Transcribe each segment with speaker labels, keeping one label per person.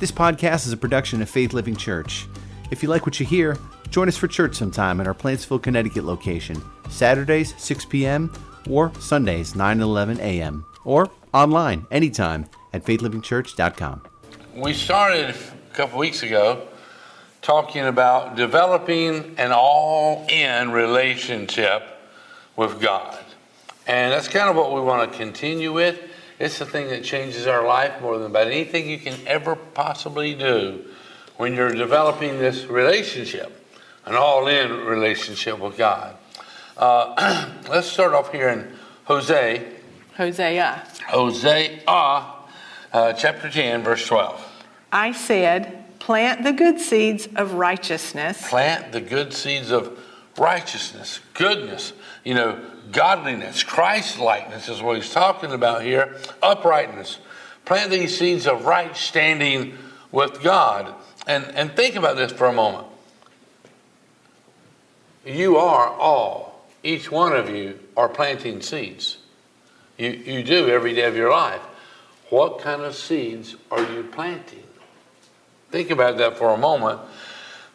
Speaker 1: This podcast is a production of Faith Living Church. If you like what you hear, join us for church sometime at our Plantsville, Connecticut location, Saturdays 6 p.m. or Sundays 9 and 11 a.m. or online anytime at faithlivingchurch.com.
Speaker 2: We started a couple weeks ago talking about developing an all in relationship with God. And that's kind of what we want to continue with. It's the thing that changes our life more than about anything you can ever possibly do when you're developing this relationship, an all in relationship with God. Uh, let's start off here in Hosea.
Speaker 3: Hosea.
Speaker 2: Hosea, uh, chapter 10, verse 12.
Speaker 3: I said, plant the good seeds of righteousness.
Speaker 2: Plant the good seeds of righteousness, goodness, you know, godliness, Christ likeness is what he's talking about here, uprightness. Plant these seeds of right standing with God. And, and think about this for a moment. You are all, each one of you, are planting seeds. You, you do every day of your life. What kind of seeds are you planting? Think about that for a moment.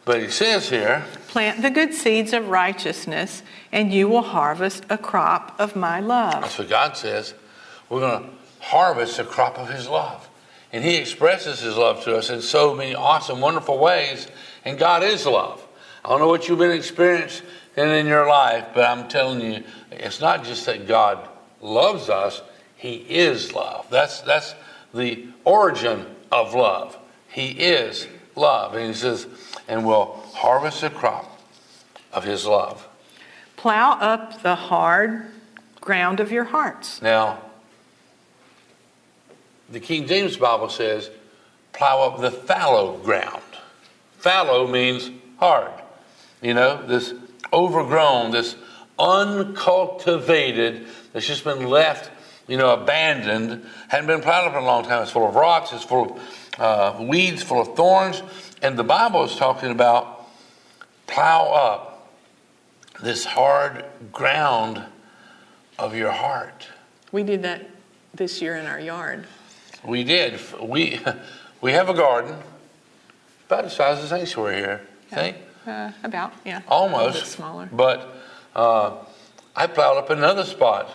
Speaker 2: But he says here
Speaker 3: Plant the good seeds of righteousness, and you will harvest a crop of my love.
Speaker 2: That's what God says. We're going to harvest a crop of his love. And he expresses his love to us in so many awesome, wonderful ways. And God is love. I don't know what you've been experiencing in your life, but I'm telling you, it's not just that God loves us, he is love. That's, that's the origin of love. He is love. And he says, and will harvest a crop of his love.
Speaker 3: Plow up the hard ground of your hearts.
Speaker 2: Now, the King James Bible says, plow up the fallow ground. Fallow means hard. You know, this overgrown, this uncultivated, that's just been left, you know, abandoned, hadn't been plowed up in a long time. It's full of rocks, it's full of uh, weeds, full of thorns. And the Bible is talking about plow up this hard ground of your heart.
Speaker 3: We did that this year in our yard.
Speaker 2: We did. We we have a garden about the size of the sanctuary here. Yeah. Think?
Speaker 3: Uh, about yeah.
Speaker 2: Almost
Speaker 3: smaller.
Speaker 2: But uh, I plowed up another spot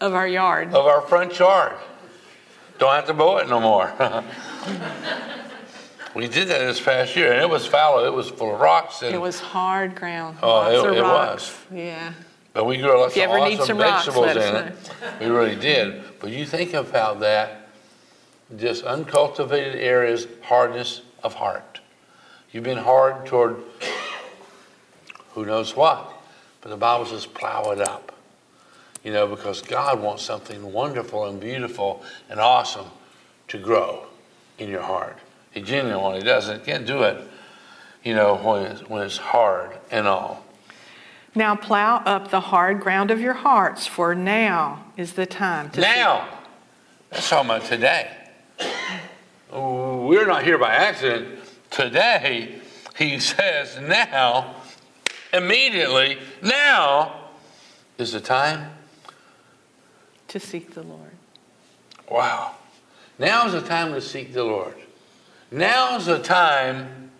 Speaker 3: of our yard
Speaker 2: of our front yard. Don't have to mow it no more. We did that this past year, and it was fallow. It was full of rocks. And,
Speaker 3: it was hard ground.
Speaker 2: Oh, it,
Speaker 3: of
Speaker 2: it was.
Speaker 3: Yeah.
Speaker 2: But we grew lots
Speaker 3: if you
Speaker 2: of
Speaker 3: ever
Speaker 2: awesome
Speaker 3: need some
Speaker 2: vegetables
Speaker 3: rocks,
Speaker 2: in it. We really did. But you think about that, just uncultivated areas, hardness of heart. You've been hard toward who knows what. But the Bible says plow it up. You know, because God wants something wonderful and beautiful and awesome to grow in your heart. He genuinely doesn't. Can't do it, you know, when it's, when it's hard and all.
Speaker 3: Now plow up the hard ground of your hearts, for now is the time to.
Speaker 2: Now! See. That's talking about today. We're not here by accident. Today, he says, now, immediately, now is the time
Speaker 3: to seek the Lord.
Speaker 2: Wow. Now is the time to seek the Lord. Now's the time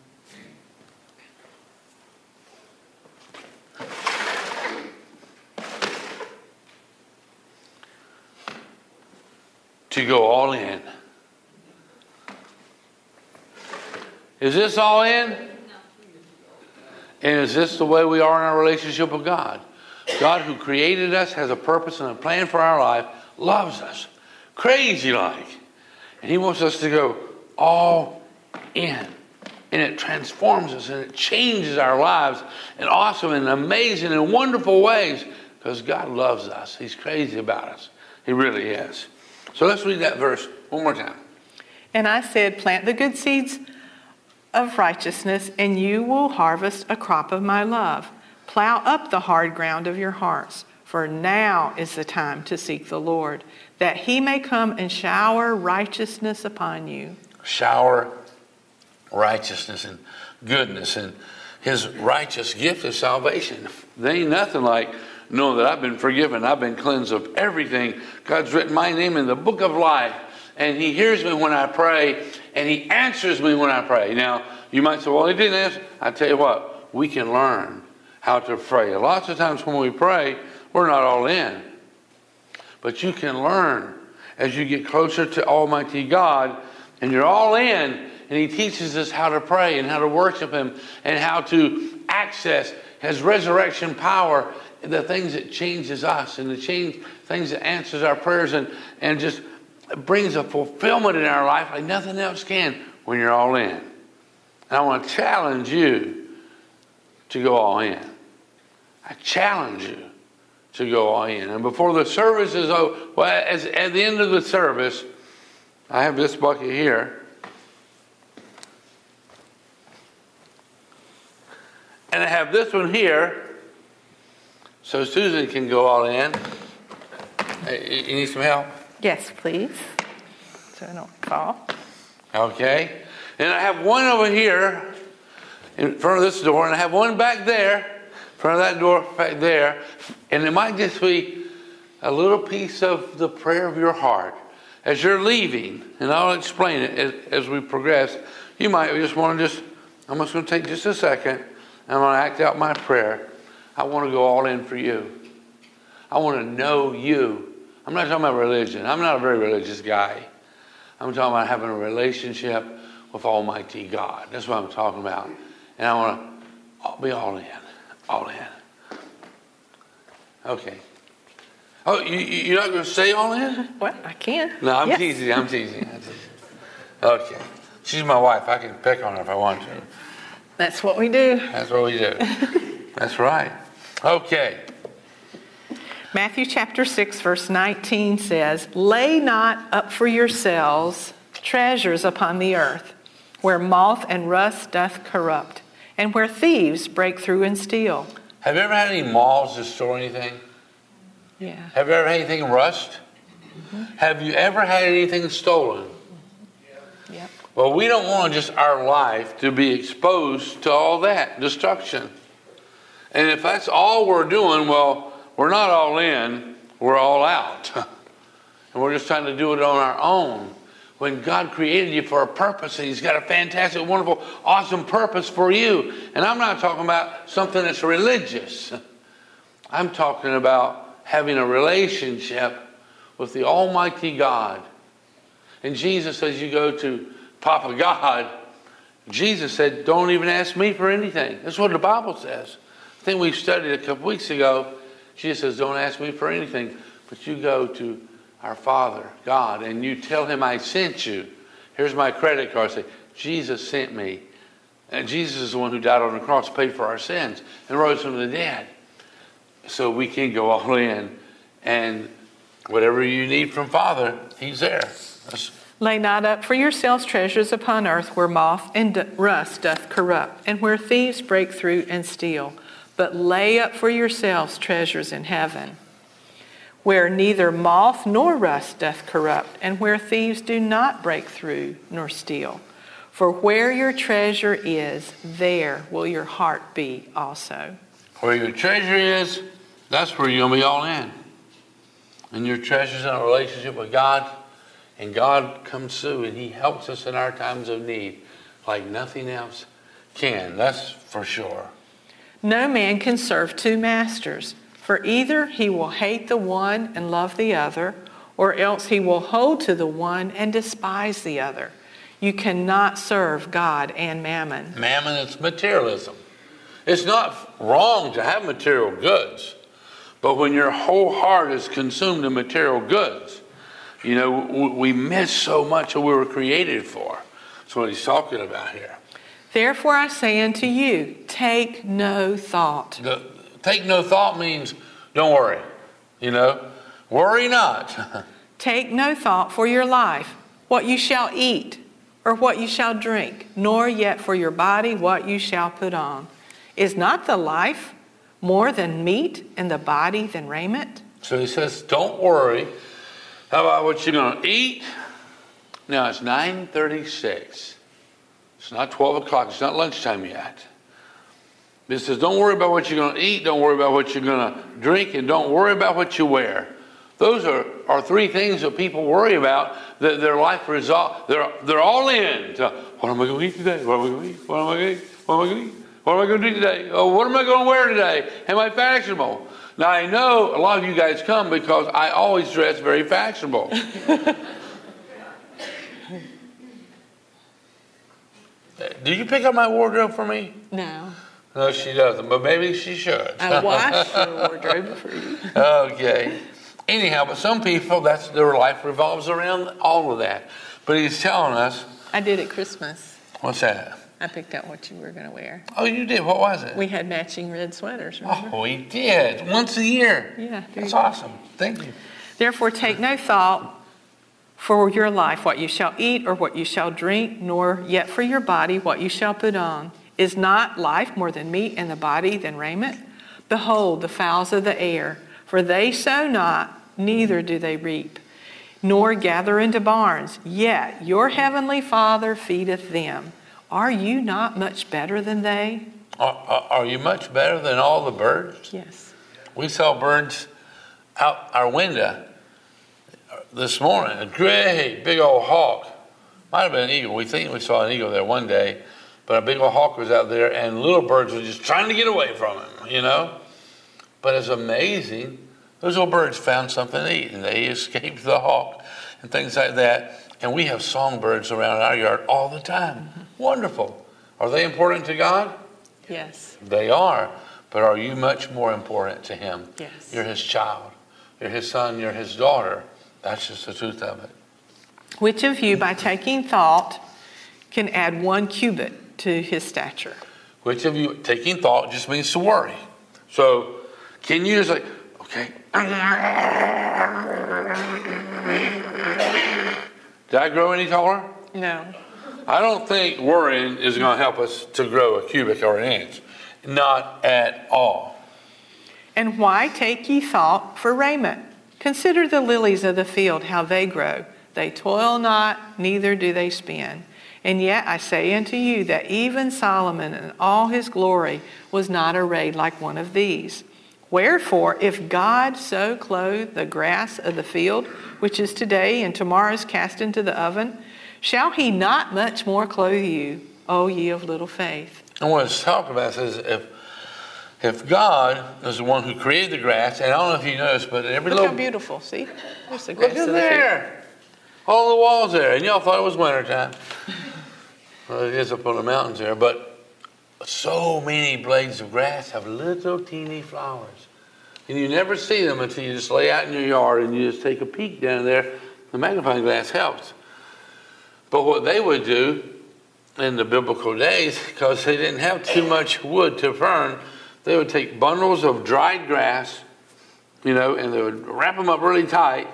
Speaker 2: to go all in. Is this all in? And is this the way we are in our relationship with God? God, who created us, has a purpose and a plan for our life, loves us crazy like. And He wants us to go all in. And it transforms us and it changes our lives in awesome and amazing and wonderful ways because God loves us. He's crazy about us. He really is. So let's read that verse one more time.
Speaker 3: And I said, Plant the good seeds of righteousness, and you will harvest a crop of my love. Plow up the hard ground of your hearts, for now is the time to seek the Lord, that he may come and shower righteousness upon you.
Speaker 2: Shower righteousness and goodness and his righteous gift of salvation. There ain't nothing like knowing that I've been forgiven, I've been cleansed of everything. God's written my name in the book of life, and He hears me when I pray, and He answers me when I pray. Now, you might say, well, He didn't answer. I tell you what, we can learn how to pray. Lots of times when we pray, we're not all in. But you can learn as you get closer to Almighty God, and you're all in, and He teaches us how to pray and how to worship Him and how to access His resurrection power, the things that changes us and the change things that answers our prayers and, and just brings a fulfillment in our life like nothing else can when you're all in. And I want to challenge you to go all in. I challenge you to go all in. And before the service is over, well, as, at the end of the service, I have this bucket here. And I have this one here. So Susan can go all in. Uh, hey, You need some help?
Speaker 3: Yes, please. So I don't fall.
Speaker 2: Okay. And I have one over here in front of this door, and I have one back there, front of that door back there. And it might just be a little piece of the prayer of your heart. As you're leaving, and I'll explain it as, as we progress, you might just want to just, I'm just going to take just a second. and I'm going to act out my prayer. I want to go all in for you. I want to know you. I'm not talking about religion. I'm not a very religious guy. I'm talking about having a relationship with Almighty God. That's what I'm talking about. And I want to be all in. All in. Okay. Oh, you, you- you're not going to say all in?
Speaker 3: Well, I can.
Speaker 2: No, I'm
Speaker 3: Yes.
Speaker 2: teasing. I'm teasing. I'm teasing. Okay. She's my wife. I can pick on her if I want to.
Speaker 3: That's what we do.
Speaker 2: That's what we do. That's right. Okay.
Speaker 3: Matthew chapter 6, verse 19 says, Lay not up for yourselves treasures upon the earth, where moth and rust doth corrupt, and where thieves break through and steal.
Speaker 2: Have you ever had any moths destroy anything?
Speaker 3: Yeah.
Speaker 2: Have you ever had anything rust? Mm-hmm. Have you ever had anything stolen?
Speaker 3: Yep.
Speaker 2: Well, we don't want just our life to be exposed to all that destruction. And if that's all we're doing, well, we're not all in, we're all out. and we're just trying to do it on our own. When God created you for a purpose, and He's got a fantastic, wonderful, awesome purpose for you. And I'm not talking about something that's religious, I'm talking about having a relationship with the Almighty God. And Jesus says, You go to Papa God. Jesus said, Don't even ask me for anything. That's what the Bible says. I think we studied a couple weeks ago. Jesus says, Don't ask me for anything, but you go to our Father, God, and you tell him I sent you. Here's my credit card. Say, Jesus sent me. And Jesus is the one who died on the cross, paid for our sins, and rose from the dead. So we can go all in. And whatever you need from Father, He's there. That's-
Speaker 3: Lay not up for yourselves treasures upon earth where moth and rust doth corrupt, and where thieves break through and steal. But lay up for yourselves treasures in heaven, where neither moth nor rust doth corrupt, and where thieves do not break through nor steal. For where your treasure is, there will your heart be also.
Speaker 2: Where your treasure is, that's where you're going to be all in. And your treasure's in a relationship with God, and God comes through and He helps us in our times of need like nothing else can. That's for sure.
Speaker 3: No man can serve two masters, for either he will hate the one and love the other, or else he will hold to the one and despise the other. You cannot serve God and mammon.
Speaker 2: Mammon, it's materialism. It's not wrong to have material goods, but when your whole heart is consumed in material goods, you know, we miss so much of what we were created for. That's what he's talking about here.
Speaker 3: Therefore I say unto you, take no thought.
Speaker 2: The, take no thought means don't worry. You know, worry not.
Speaker 3: Take no thought for your life, what you shall eat, or what you shall drink, nor yet for your body what you shall put on. Is not the life more than meat, and the body than raiment?
Speaker 2: so he says, don't worry. How about what you're going to eat? Now it's 9:36. It's not 12 o'clock. It's not lunchtime yet. But It says, don't worry about what you're going to eat. Don't worry about what you're going to drink. And don't worry about what you wear. Those are, are three things that people worry about that their life result. They're, they're all in. To, what am I going to eat today? What am I going to eat? What am I going to eat? What am I going to eat? What am I going to do today? Oh, what am I going to wear today? Am I fashionable? Now, I know a lot of you guys come because I always dress very fashionable. Uh, do you pick up my wardrobe for me?
Speaker 3: No.
Speaker 2: No, she doesn't, but maybe she should.
Speaker 3: I wash your wardrobe for you.
Speaker 2: okay. Anyhow, but some people, that's their life revolves around all of that. But he's telling us,
Speaker 3: I did at Christmas.
Speaker 2: what's that?
Speaker 3: I picked out what you were going to wear.
Speaker 2: Oh, you did. What was it?
Speaker 3: We had matching red sweaters, oh, remember?
Speaker 2: Oh, we did once a year.
Speaker 3: Yeah,
Speaker 2: that's awesome. Thank you.
Speaker 3: Therefore, take no thought for your life, what you shall eat or what you shall drink, nor yet for your body, what you shall put on. Is not life more than meat, and the body than raiment? Behold, the fowls of the air, for they sow not, neither do they reap, nor gather into barns, yet your heavenly Father feedeth them. Are you not much better than they?
Speaker 2: Are, are, you much better than all the birds?
Speaker 3: Yes.
Speaker 2: We saw birds out our window this morning. A great big old hawk. Might have been an eagle. We think we saw an eagle there one day, but a big old hawk was out there, and little birds were just trying to get away from him, you know? But it's amazing. Those little birds found something to eat, and they escaped the hawk and things like that. And we have songbirds around our yard all the time. Wonderful. Are they important to God?
Speaker 3: Yes.
Speaker 2: They are. But are you much more important to Him?
Speaker 3: Yes.
Speaker 2: You're His child. You're His son. You're His daughter. That's just the truth of it.
Speaker 3: Which of you, by taking thought, can add one cubit to his stature?
Speaker 2: Which of you, taking thought just means to worry. So, can you just like, okay. Did I grow any taller?
Speaker 3: No.
Speaker 2: I don't think worrying is going to help us to grow a cubit or an inch. Not at all.
Speaker 3: And why take ye thought for raiment? Consider the lilies of the field, how they grow. They toil not, neither do they spin. And yet I say unto you that even Solomon in all his glory was not arrayed like one of these. Wherefore, if God so clothe the grass of the field, which is today and tomorrow is cast into the oven, shall he not much more clothe you, O ye of little faith?
Speaker 2: And what it's talking about says if if God is the one who created the grass, and I don't know if you noticed, but every
Speaker 3: Look how
Speaker 2: little
Speaker 3: beautiful. See? There's the
Speaker 2: look
Speaker 3: grass
Speaker 2: at
Speaker 3: of the field.
Speaker 2: there, all the walls there, and y'all thought it was wintertime. Well, it is up on the mountains there, but so many blades of grass have little teeny flowers, and you never see them until you just lay out in your yard and you just take a peek down there. The magnifying glass helps. But what they would do in the biblical days, because they didn't have too much wood to burn, they would take bundles of dried grass, you know, and they would wrap them up really tight,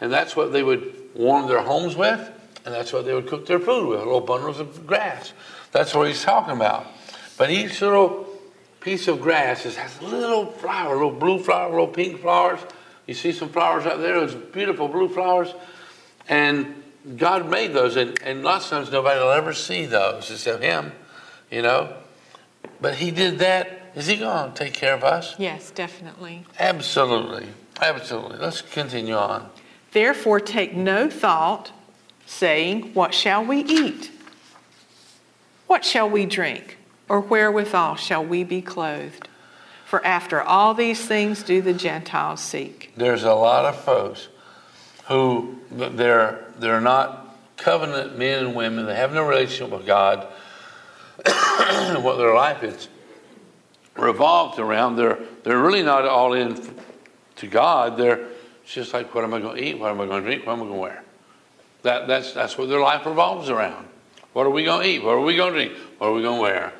Speaker 2: and that's what they would warm their homes with, and that's what they would cook their food with, little bundles of grass. That's what he's talking about. But each little piece of grass just has a little flower, little blue flower, little pink flowers. You see some flowers out there, those beautiful blue flowers. And God made those, and, and lots of times nobody will ever see those except Him, you know. But He did that. Is He going to take care of us?
Speaker 3: Yes, definitely.
Speaker 2: Absolutely. Absolutely. Let's continue on.
Speaker 3: Therefore, take no thought, saying, What shall we eat? What shall we drink? Or wherewithal shall we be clothed? For after all these things do the Gentiles seek.
Speaker 2: There's a lot of folks who they're they're not covenant men and women. They have no relationship with God. what their life is revolved around. They're they're really not all in to God. They're just like, what am I going to eat? What am I going to drink? What am I going to wear? That that's that's what their life revolves around. What are we going to eat? What are we going to drink? What are we going to wear?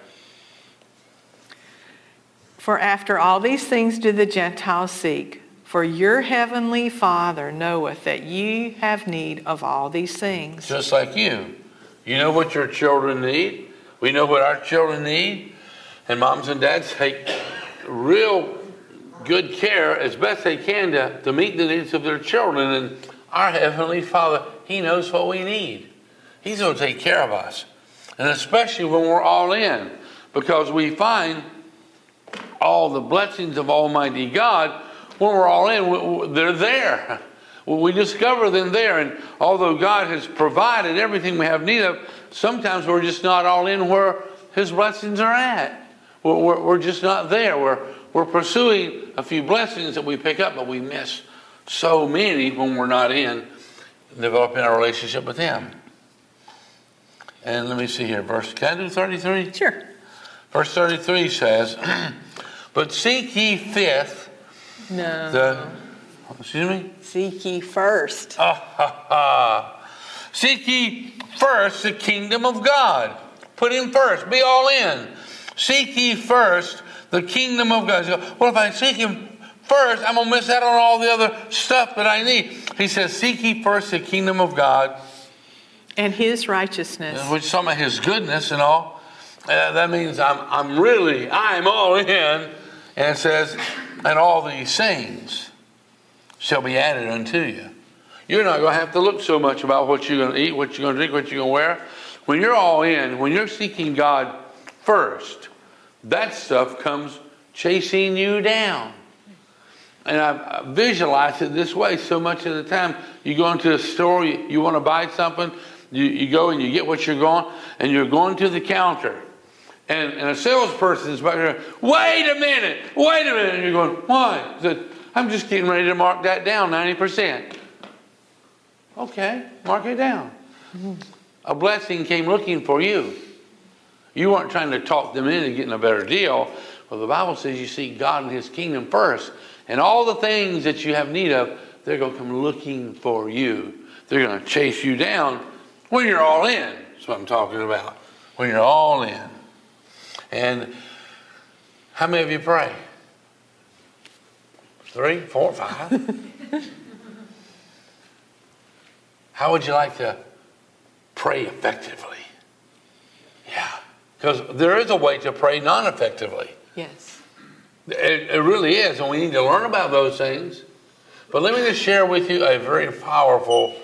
Speaker 3: For after all these things do the Gentiles seek. For your heavenly Father knoweth that ye have need of all these things.
Speaker 2: Just like you. You know what your children need. We know what our children need. And moms and dads take real good care as best they can to, to meet the needs of their children. And our Heavenly Father, He knows what we need. He's going to take care of us. And especially when we're all in. Because we find all the blessings of Almighty God when we're all in, they're there. We discover them there, and although God has provided everything we have need of, sometimes we're just not all in where His blessings are at. We're, just not there. We're pursuing a few blessings that we pick up, but we miss so many when we're not in developing our relationship with Him. And let me see here, verse. Can I do 33?
Speaker 3: Sure.
Speaker 2: Verse 33 says, But seek ye fifth
Speaker 3: No.
Speaker 2: the. Excuse me?
Speaker 4: Seek ye first.
Speaker 2: Ah, ha, ha. Seek ye first the kingdom of God. Put him first. Be all in. Seek ye first the kingdom of God. Well, if I seek him first, I'm going to miss out on all the other stuff that I need. He says, Seek ye first the kingdom of God,
Speaker 3: And his righteousness.
Speaker 2: which some of his goodness and all. Uh, that means I'm, I'm really, I'm all in. And it says, And all these things shall be added unto you. You're not going to have to look so much about what you're going to eat, what you're going to drink, what you're going to wear. When you're all in, when you're seeking God first, that stuff comes chasing you down. And I visualize it this way so much of the time. You go into a store, you, you want to buy something, you, you go and you get what you're going, and you're going to the counter. And, and a salesperson is back there, wait a minute, wait a minute. And you're going, why? Said, I'm just getting ready to mark that down 90%. Okay, mark it down. A blessing came looking for you. You weren't trying to talk them into getting a better deal. Well, the Bible says you seek God and His kingdom first. And all the things that you have need of, they're going to come looking for you. They're going to chase you down when you're all in. That's what I'm talking about. When you're all in. And how many of you pray? Three, four, five? how would you like to pray effectively? Yeah. Because there is a way to pray non effectively.
Speaker 3: Yes.
Speaker 2: It, it really is, and we need to learn about those things. But let me just share with you a very powerful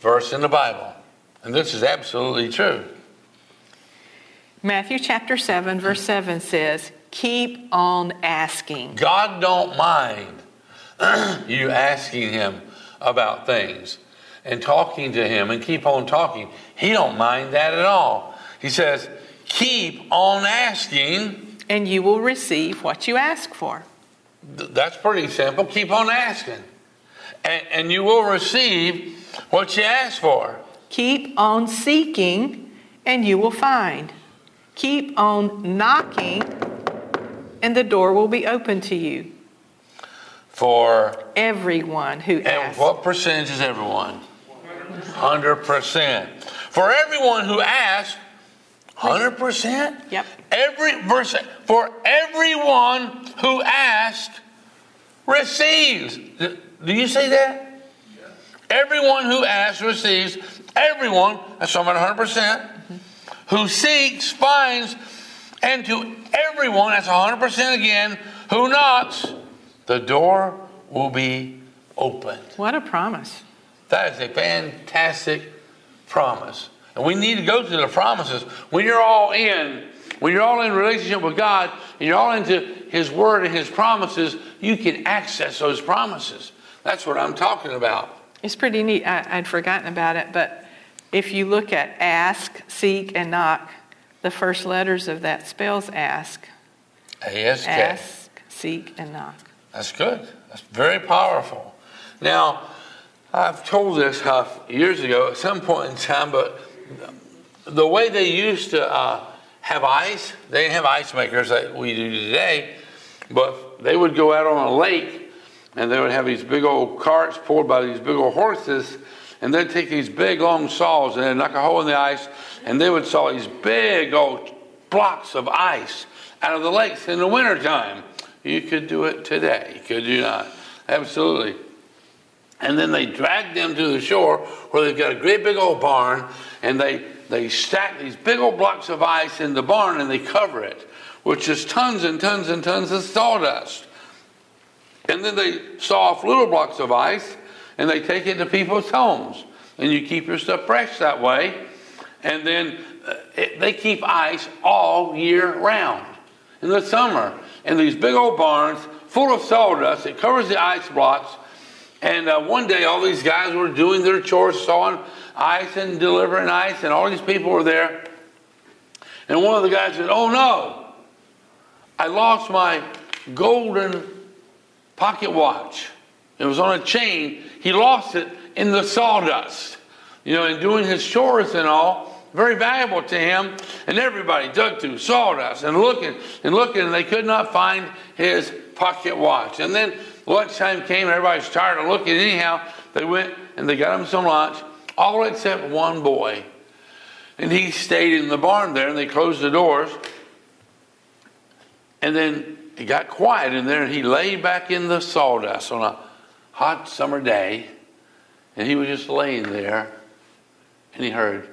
Speaker 2: verse in the Bible. And this is absolutely true.
Speaker 3: Matthew chapter 7, verse 7 says, Keep on asking.
Speaker 2: God don't mind you asking him about things and talking to him and keep on talking. He don't mind that at all. He says, keep on asking.
Speaker 3: And you will receive what you ask for.
Speaker 2: That's pretty simple. Keep on asking. And, and you will receive what you ask for.
Speaker 3: Keep on seeking, and you will find. Keep on knocking, and the door will be open to you.
Speaker 2: For
Speaker 3: Everyone who
Speaker 2: and
Speaker 3: asks.
Speaker 2: what percentage is everyone? 100%. For everyone who asks, 100%?
Speaker 3: Yep.
Speaker 2: Every verse for everyone who asks receives. Do you see that? Everyone who asks receives. Everyone, that's talking about 100%, mm-hmm. who seeks finds, and to everyone, that's 100% again, who knocks, the door will be opened.
Speaker 3: What a promise.
Speaker 2: That is a fantastic promise. And we need to go to the promises. When you're all in, when you're all in relationship with God, and you're all into His Word and His promises, you can access those promises. That's what I'm talking about.
Speaker 3: It's pretty neat. I, I'd forgotten about it, but if you look at ask, seek, and knock, the first letters of that spells ask.
Speaker 2: ASK.
Speaker 3: Ask, seek, and knock.
Speaker 2: That's good. That's very powerful. Now, I've told this uh, years ago at some point in time, but the way they used to uh, have ice, they didn't have ice makers like we do today, but they would go out on a lake and they would have these big old carts pulled by these big old horses, and they'd take these big long saws and they'd knock a hole in the ice, and they would saw these big old blocks of ice out of the lakes in the wintertime. You could do it today, could you not? Absolutely. And then they dragged them to the shore where they've got a great big old barn, and they, they stack these big old blocks of ice in the barn and they cover it, which is tons and tons and tons of sawdust. And then they saw off little blocks of ice and they take it to people's homes. And you keep your stuff fresh that way. And then uh, it, they keep ice all year round in the summer. In these big old barns full of sawdust, it covers the ice blocks. And uh, one day, all these guys were doing their chores, sawing ice and delivering ice, and all these people were there. And one of the guys said, Oh no, I lost my golden pocket watch. It was on a chain. He lost it in the sawdust. You know, in doing his chores and all, very valuable to him. And everybody dug through sawdust and looking and looking, and they could not find his pocket watch. And then lunchtime came, everybody's tired of looking. Anyhow, they went and they got him some lunch, all except one boy. And he stayed in the barn there, and they closed the doors. And then it got quiet in there, and he lay back in the sawdust on a hot summer day, and he was just laying there, and he heard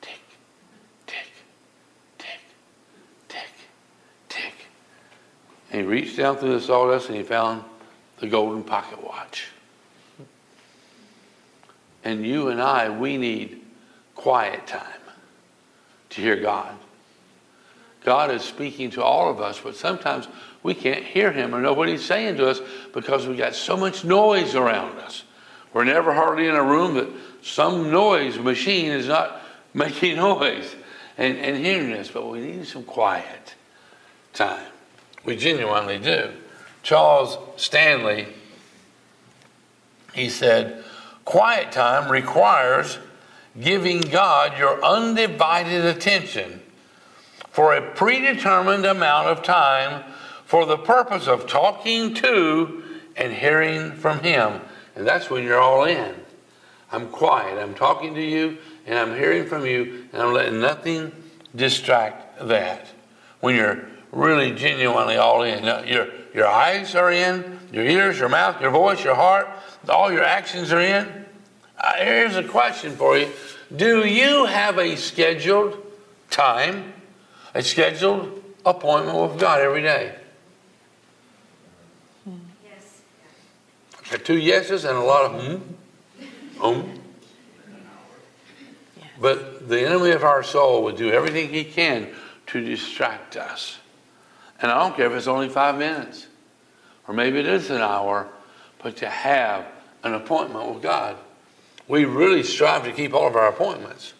Speaker 2: tick, tick, tick, tick, tick. And he reached down through the sawdust and he found the golden pocket watch. And you and I, we need quiet time to hear God. God is speaking to all of us, but sometimes we can't hear him or know what he's saying to us because we got so much noise around us. We're never hardly in a room that some noise machine is not making noise and, and hearing us, but we need some quiet time. We genuinely do. Charles Stanley, he said, quiet time requires giving God your undivided attention for a predetermined amount of time for the purpose of talking to and hearing from Him. And that's when you're all in. I'm quiet. I'm talking to you and I'm hearing from you and I'm letting nothing distract that. When you're really genuinely all in, your, your eyes are in, your ears, your mouth, your voice, your heart, all your actions are in. Uh, here's a question for you Do you have a scheduled time a scheduled appointment with God every day. Yes. Two yeses and a lot of hmm, um. But the enemy of our soul would do everything he can to distract us. And I don't care if it's only five minutes, or maybe it is an hour, but to have an appointment with God. We really strive to keep all of our appointments.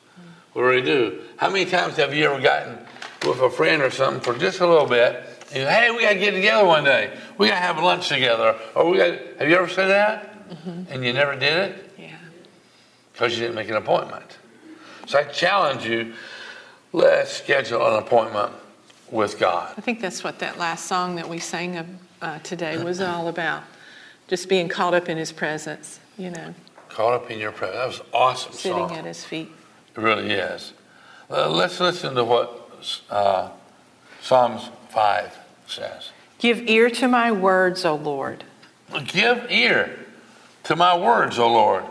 Speaker 2: We really do. How many times have you ever gotten with a friend or something for just a little bit. And, hey, we got to get together one day. We got to have lunch together. Or we got. Have you ever said that? Mm-hmm. And you never did it?
Speaker 3: Yeah.
Speaker 2: Because you didn't make an appointment. So I challenge you. Let's schedule an appointment with God.
Speaker 3: I think that's what that last song that we sang uh, today was all about. Just being caught up in His presence, you know.
Speaker 2: Caught up in your presence. That was awesome.
Speaker 3: Sitting
Speaker 2: song.
Speaker 3: at His feet.
Speaker 2: It really is. Uh, let's listen to what uh, Psalms 5 says.
Speaker 3: Give ear to my words, O Lord.
Speaker 2: Give ear to my words, O Lord.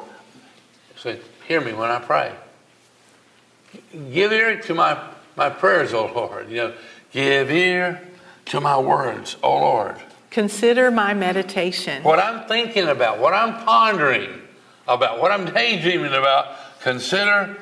Speaker 2: Say, hear me when I pray. Give ear to my, my prayers, O Lord. You know, give ear to my words, O Lord.
Speaker 3: Consider my meditation.
Speaker 2: What I'm thinking about, what I'm pondering about, what I'm daydreaming about, consider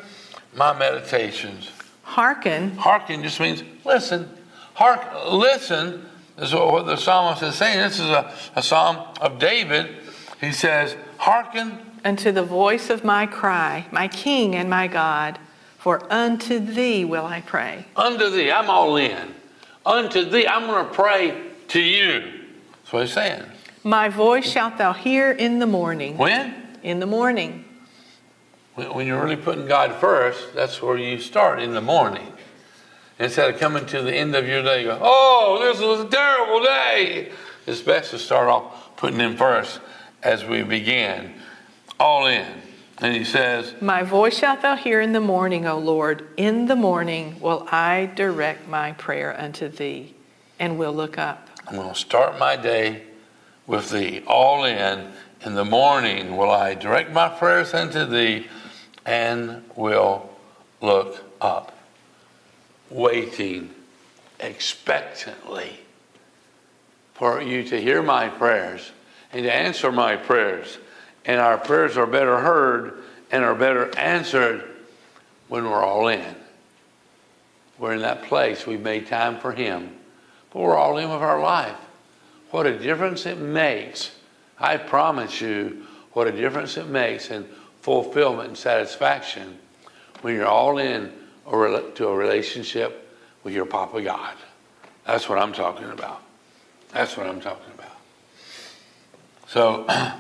Speaker 2: my meditations.
Speaker 3: Hearken.
Speaker 2: Hearken just means listen. Hark, listen is what the psalmist is saying. This is a, a psalm of David. He says, Hearken
Speaker 3: unto the voice of my cry, my King and my God, for unto thee will I pray.
Speaker 2: Unto thee, I'm all in. Unto thee, I'm going to pray to you. That's what he's saying.
Speaker 3: My voice shalt thou hear in the morning.
Speaker 2: When?
Speaker 3: In the morning.
Speaker 2: When you're really putting God first, that's where you start in the morning. Instead of coming to the end of your day, go, oh, this was a terrible day. It's best to start off putting Him first as we begin, all in. And he says,
Speaker 3: My voice shalt thou hear in the morning, O Lord. In the morning will I direct my prayer unto thee, and will look up.
Speaker 2: I'm going to start my day with thee, all in. In the morning will I direct my prayers unto thee and will look up, waiting expectantly for you to hear my prayers and to answer my prayers. And our prayers are better heard and are better answered when we're all in. We're in that place. We've made time for Him, we're all in with our life. What a difference it makes. I promise you what a difference it makes in fulfillment and satisfaction when you're all in to a relationship with your Papa God. That's what I'm talking about. That's what I'm talking about. So,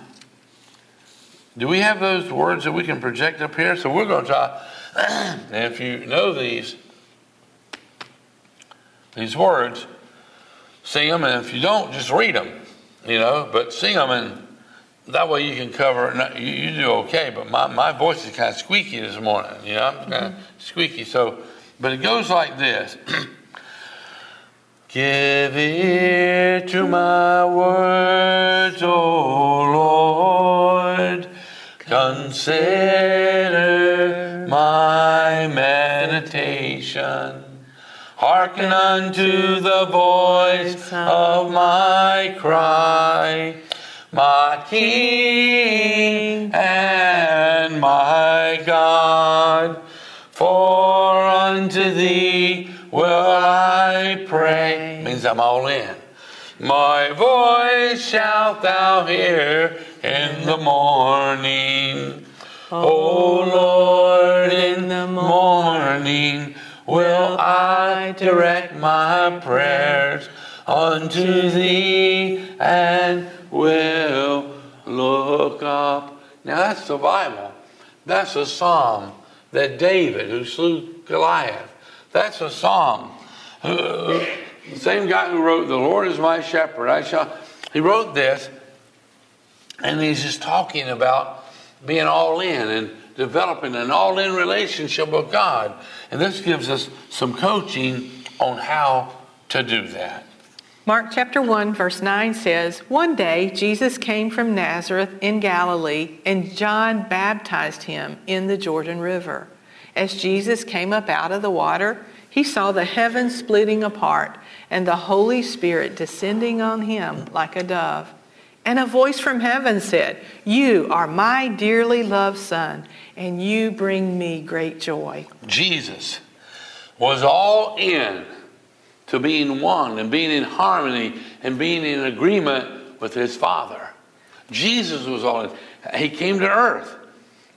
Speaker 2: do we have those words that we can project up here? So we're going to try. and if you know these, these words, sing them, and if you don't, just read them, you know, but sing them, and that way you can cover, you, you do okay, but my, my voice is kind of squeaky this morning, you know, I'm kind of mm-hmm. squeaky. So, but it goes like this. Give ear to my words, O Lord. Consider my meditation. Hearken unto the voice of my cry, my King and my God. For unto thee will I pray. Means I'm all in. My voice shalt thou hear in the morning. O Lord, in the morning will I direct my prayers unto thee and will look up. Now that's the Bible. That's a psalm that David, who slew Goliath, that's a psalm. the same guy who wrote, The Lord is my shepherd, I shall. He wrote this, and he's just talking about being all in and developing an all in relationship with God. And this gives us some coaching on how to do that.
Speaker 3: Mark chapter 1, verse 9 says, One day Jesus came from Nazareth in Galilee, and John baptized him in the Jordan River. As Jesus came up out of the water, he saw the heavens splitting apart and the Holy Spirit descending on him like a dove. And a voice from heaven said, You are my dearly loved Son, and you bring me great joy.
Speaker 2: Jesus was all in to being one and being in harmony and being in agreement with his Father. Jesus was all in. He came to earth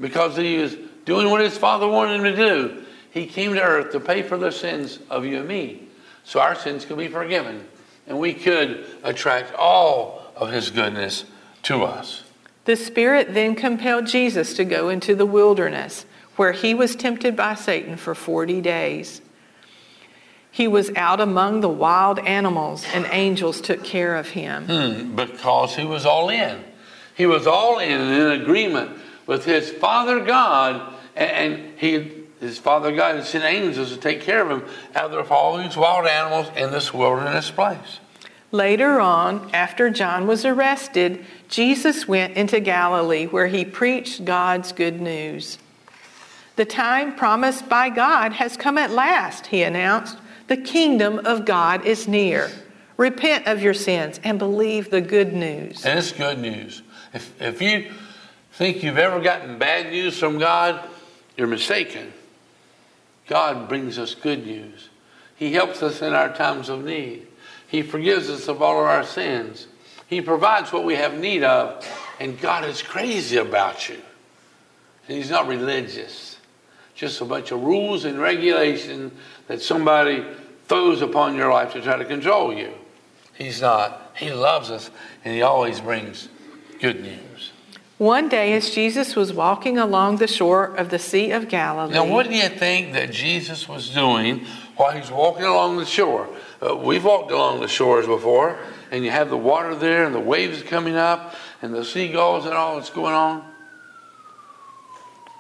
Speaker 2: because he was doing what his Father wanted him to do. He came to earth to pay for the sins of you and me so our sins could be forgiven and we could attract all of his goodness to us.
Speaker 3: The Spirit then compelled Jesus to go into the wilderness, where he was tempted by Satan for 40 days. He was out among the wild animals, and angels took care of him.
Speaker 2: Hmm, because he was all in. He was all in in agreement with his Father God, and he his Father God had sent angels to take care of him out of all these wild animals in this wilderness place.
Speaker 3: Later on, after John was arrested, Jesus went into Galilee where he preached God's good news. The time promised by God has come at last, he announced. The kingdom of God is near. Repent of your sins and believe the good news.
Speaker 2: And it's good news. If, if you think you've ever gotten bad news from God, you're mistaken. God brings us good news. He helps us in our times of need. He forgives us of all of our sins. He provides what we have need of, and God is crazy about you. And He's not religious, just a bunch of rules and regulations that somebody throws upon your life to try to control you. He's not. He loves us, and He always brings good news.
Speaker 3: One day, as Jesus was walking along the shore of the Sea of Galilee.
Speaker 2: Now, what do you think that Jesus was doing while he's walking along the shore? Uh, we've walked along the shores before, and you have the water there, and the waves coming up, and the seagulls and all that's going on.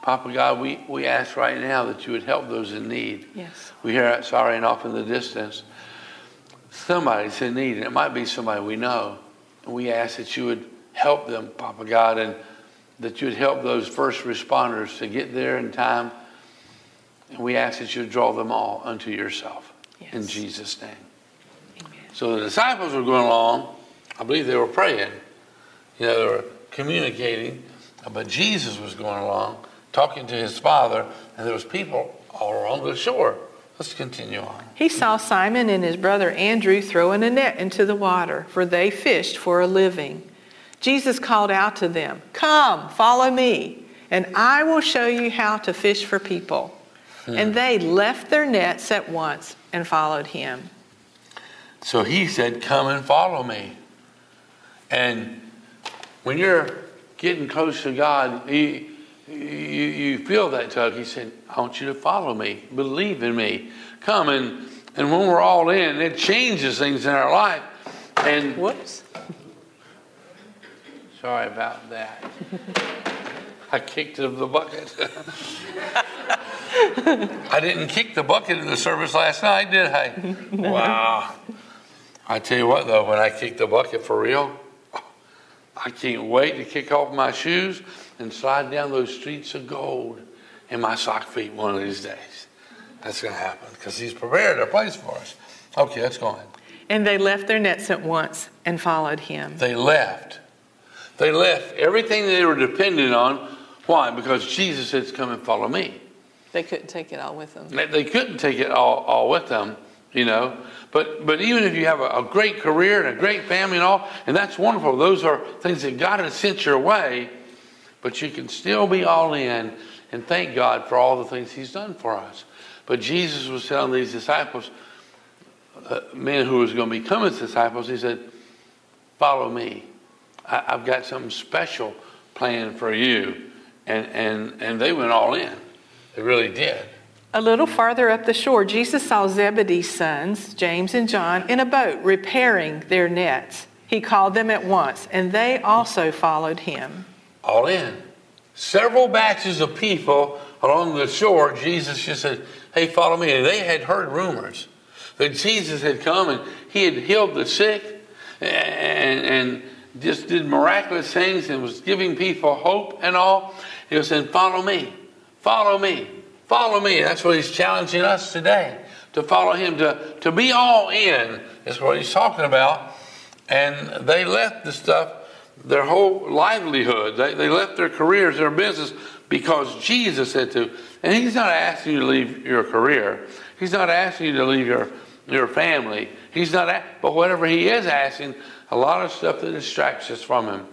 Speaker 2: Papa God, we, we ask right now that you would help those in need.
Speaker 3: Yes.
Speaker 2: We hear sorry and off in the distance. Somebody's in need, and it might be somebody we know. And we ask that you would help them, Papa God, and that you'd help those first responders to get there in time. And we ask that you draw them all unto yourself. Yes. In Jesus' name. So the disciples were going along. I believe they were praying. You know, they were communicating. But Jesus was going along, talking to his Father, and there was people all along the shore. Let's continue on.
Speaker 3: He saw Simon and his brother Andrew throwing a net into the water, for they fished for a living. Jesus called out to them, Come, follow me, and I will show you how to fish for people. Hmm. And they left their nets at once and followed him.
Speaker 2: So he said, Come and follow me. And when you're getting close to God, he, you, you feel that tug. He said, I want you to follow me, believe in me, come. And, and when we're all in, it changes things in our life. And
Speaker 3: whoops.
Speaker 2: Sorry about that. I kicked the bucket. I didn't kick the bucket in the service last night, did I? Wow. I tell you what, though, when I kick the bucket for real, I can't wait to kick off my shoes and slide down those streets of gold in my sock feet one of these days. That's going to happen because He's prepared a place for us. Okay, let's go on.
Speaker 3: And they left their nets at once and followed Him.
Speaker 2: They left. They left everything they were dependent on. Why? Because Jesus said, Come and follow me.
Speaker 3: They couldn't take it all with them.
Speaker 2: They couldn't take it all, all with them, you know. But, but even if you have a, a, great career and a great family and all, and that's wonderful, those are things that God has sent your way, but you can still be all in and thank God for all the things He's done for us. But Jesus was telling these disciples, uh, men who was going to become His disciples, He said, Follow me. I, I've got something special planned for you. And, and, and they went all in. They really did.
Speaker 3: A little farther up the shore, Jesus saw Zebedee's sons, James and John, in a boat repairing their nets. He called them at once, and they also followed him.
Speaker 2: All in. Several batches of people along the shore, Jesus just said, Hey, follow me. And they had heard rumors that Jesus had come and he had healed the sick and, and just did miraculous things and was giving people hope and all. He was saying, Follow me, follow me. Follow me. That's what he's challenging us today to follow him, to, to be all in, is what he's talking about. And they left the stuff, their whole livelihood, they, they left their careers, their business, because Jesus said to. And he's not asking you to leave your career, he's not asking you to leave your, your family. He's not, but whatever he is asking, a lot of stuff that distracts us from him.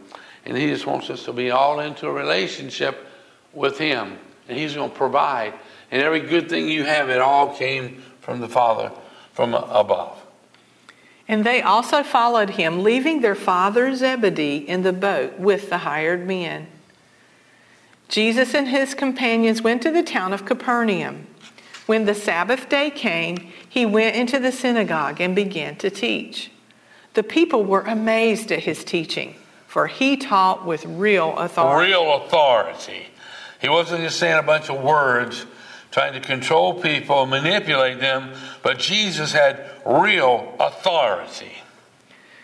Speaker 2: And he just wants us to be all into a relationship with him and He's going to provide. And every good thing you have, it all came from the Father from above.
Speaker 3: And they also followed him, leaving their father Zebedee in the boat with the hired men. Jesus and his companions went to the town of Capernaum. When the Sabbath day came, he went into the synagogue and began to teach. The people were amazed at his teaching, for he taught with real authority.
Speaker 2: Real authority. He wasn't just saying a bunch of words, trying to control people and manipulate them, but Jesus had real authority.